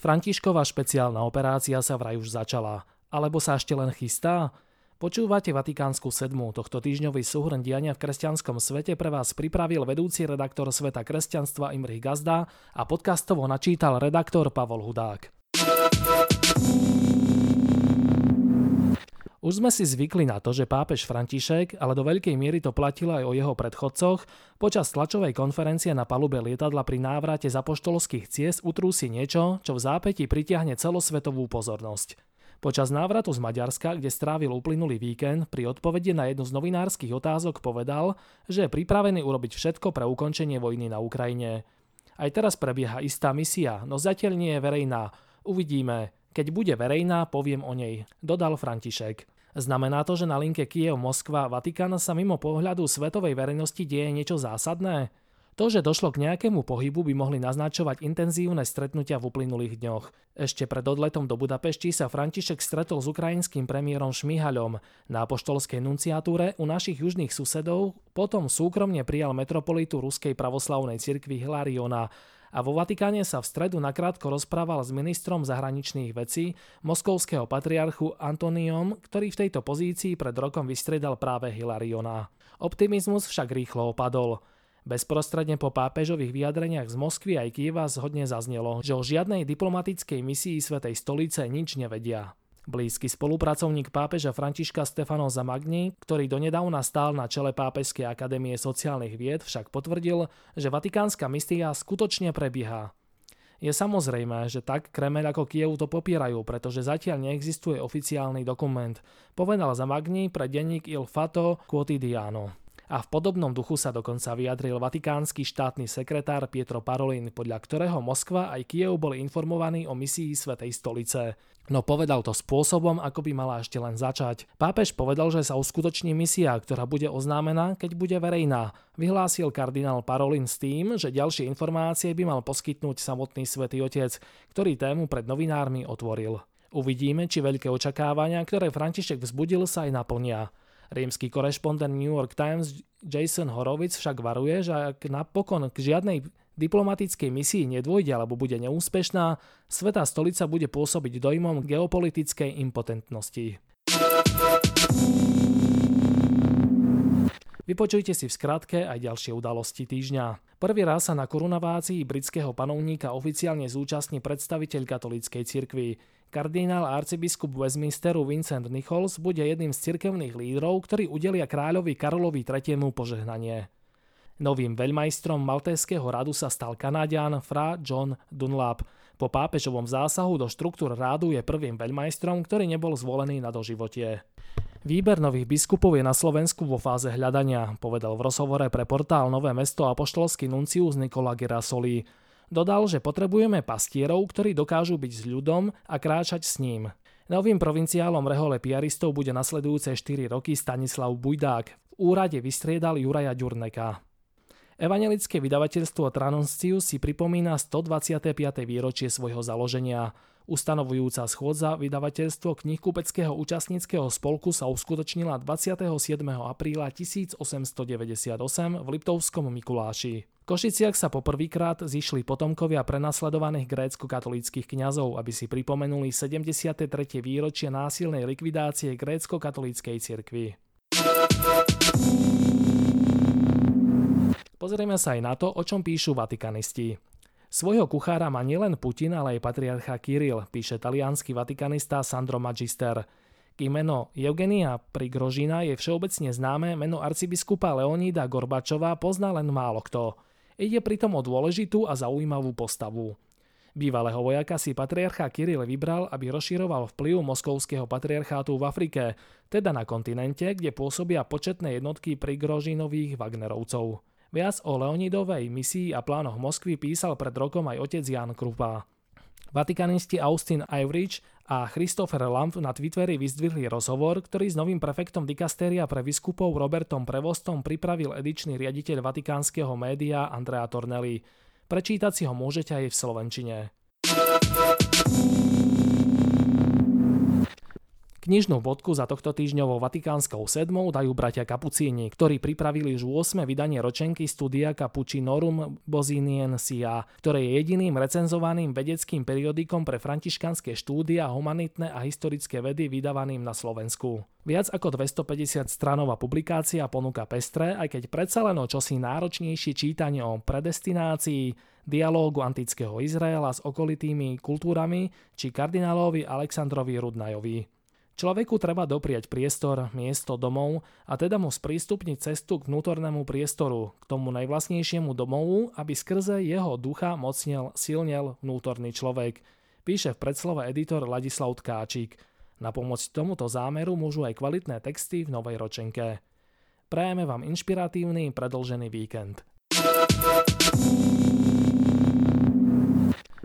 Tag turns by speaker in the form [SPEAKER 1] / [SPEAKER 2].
[SPEAKER 1] Františková špeciálna operácia sa vraj už začala. Alebo sa ešte len chystá? Počúvate Vatikánsku sedmu. Tohto týždňový súhrn diania v kresťanskom svete pre vás pripravil vedúci redaktor Sveta kresťanstva Imrich Gazda a podcastovo načítal redaktor Pavol Hudák. Už sme si zvykli na to, že pápež František, ale do veľkej miery to platilo aj o jeho predchodcoch, počas tlačovej konferencie na palube lietadla pri návrate z apoštolských ciest utrúsi niečo, čo v zápäti pritiahne celosvetovú pozornosť. Počas návratu z Maďarska, kde strávil uplynulý víkend, pri odpovede na jednu z novinárskych otázok povedal, že je pripravený urobiť všetko pre ukončenie vojny na Ukrajine. Aj teraz prebieha istá misia, no zatiaľ nie je verejná. Uvidíme. Keď bude verejná, poviem o nej, dodal František. Znamená to, že na linke Kiev-Moskva Vatikán sa mimo pohľadu svetovej verejnosti deje niečo zásadné? To, že došlo k nejakému pohybu, by mohli naznačovať intenzívne stretnutia v uplynulých dňoch. Ešte pred odletom do Budapešti sa František stretol s ukrajinským premiérom Šmihaľom. Na apoštolskej nunciatúre u našich južných susedov potom súkromne prijal metropolitu Ruskej pravoslavnej cirkvi Hilariona a vo Vatikáne sa v stredu nakrátko rozprával s ministrom zahraničných vecí moskovského patriarchu Antoniom, ktorý v tejto pozícii pred rokom vystriedal práve Hilariona. Optimizmus však rýchlo opadol. Bezprostredne po pápežových vyjadreniach z Moskvy aj Kieva zhodne zaznelo, že o žiadnej diplomatickej misii Svetej stolice nič nevedia. Blízky spolupracovník pápeža Františka Stefano Zamagni, ktorý donedávna stál na čele Pápežskej akadémie sociálnych vied, však potvrdil, že vatikánska misia skutočne prebieha. Je samozrejme, že tak Kremel ako Kiev to popierajú, pretože zatiaľ neexistuje oficiálny dokument, povedal Zamagni pre denník Il Fato Quotidiano a v podobnom duchu sa dokonca vyjadril vatikánsky štátny sekretár Pietro Parolin, podľa ktorého Moskva aj Kiev boli informovaní o misii Svetej stolice. No povedal to spôsobom, ako by mala ešte len začať. Pápež povedal, že sa uskutoční misia, ktorá bude oznámená, keď bude verejná. Vyhlásil kardinál Parolin s tým, že ďalšie informácie by mal poskytnúť samotný svätý Otec, ktorý tému pred novinármi otvoril. Uvidíme, či veľké očakávania, ktoré František vzbudil, sa aj naplnia. Rímsky korešpondent New York Times Jason Horowitz však varuje, že ak napokon k žiadnej diplomatickej misii nedôjde alebo bude neúspešná, Svetá stolica bude pôsobiť dojmom geopolitickej impotentnosti. Vypočujte si v skratke aj ďalšie udalosti týždňa. Prvý raz sa na korunovácii britského panovníka oficiálne zúčastní predstaviteľ katolíckej cirkvi. Kardinál a arcibiskup Westminsteru Vincent Nichols bude jedným z cirkevných lídrov, ktorí udelia kráľovi Karolovi III. požehnanie. Novým veľmajstrom Maltéského radu sa stal Kanadian Fra John Dunlap. Po pápežovom zásahu do štruktúr rádu je prvým veľmajstrom, ktorý nebol zvolený na doživotie. Výber nových biskupov je na Slovensku vo fáze hľadania, povedal v rozhovore pre portál Nové mesto a poštolský nuncius Nikola Girasoli. Dodal, že potrebujeme pastierov, ktorí dokážu byť s ľudom a kráčať s ním. Novým provinciálom rehole piaristov bude nasledujúce 4 roky Stanislav Bujdák. V úrade vystriedal Juraja Ďurneka. Evangelické vydavateľstvo Tranoscius si pripomína 125. výročie svojho založenia. Ustanovujúca schôdza vydavateľstvo knihkupeckého účastníckého spolku sa uskutočnila 27. apríla 1898 v Liptovskom Mikuláši. V Košiciach sa poprvýkrát zišli potomkovia prenasledovaných grécko-katolíckých kňazov, aby si pripomenuli 73. výročie násilnej likvidácie grécko-katolíckej cirkvi. Pozrieme sa aj na to, o čom píšu vatikanisti. Svojho kuchára má nielen Putin, ale aj patriarcha Kiril, píše talianský vatikanista Sandro Magister. K meno Eugenia Prigrožina je všeobecne známe, meno arcibiskupa Leonida Gorbačova pozná len málo kto. Ide pritom o dôležitú a zaujímavú postavu. Bývalého vojaka si patriarcha Kiril vybral, aby rozširoval vplyv moskovského patriarchátu v Afrike, teda na kontinente, kde pôsobia početné jednotky Prigrožinových Wagnerovcov. Viac o Leonidovej misii a plánoch Moskvy písal pred rokom aj otec Jan Krupa. Vatikanisti Austin Ivridge a Christopher Lamp na Twitteri vyzdvihli rozhovor, ktorý s novým prefektom dikastéria pre biskupov Robertom Prevostom pripravil edičný riaditeľ vatikánskeho média Andrea Tornelli. Prečítať si ho môžete aj v Slovenčine. Knižnú bodku za tohto týždňovou Vatikánskou sedmou dajú bratia Kapucíni, ktorí pripravili už 8. vydanie ročenky Studia Capucinorum Sia, ktoré je jediným recenzovaným vedeckým periodikom pre františkanské štúdia, humanitné a historické vedy vydávaným na Slovensku. Viac ako 250 stranová publikácia ponúka pestre, aj keď predsa len o čosi náročnejšie čítanie o predestinácii, dialógu antického Izraela s okolitými kultúrami či kardinálovi Aleksandrovi Rudnajovi. Človeku treba dopriať priestor, miesto domov a teda mu sprístupniť cestu k vnútornému priestoru, k tomu najvlastnejšiemu domovu, aby skrze jeho ducha mocnel, silnel vnútorný človek. Píše v predslove editor Ladislav Tkáčik. Na pomoc tomuto zámeru môžu aj kvalitné texty v novej ročenke. Prajeme vám inšpiratívny predlžený víkend.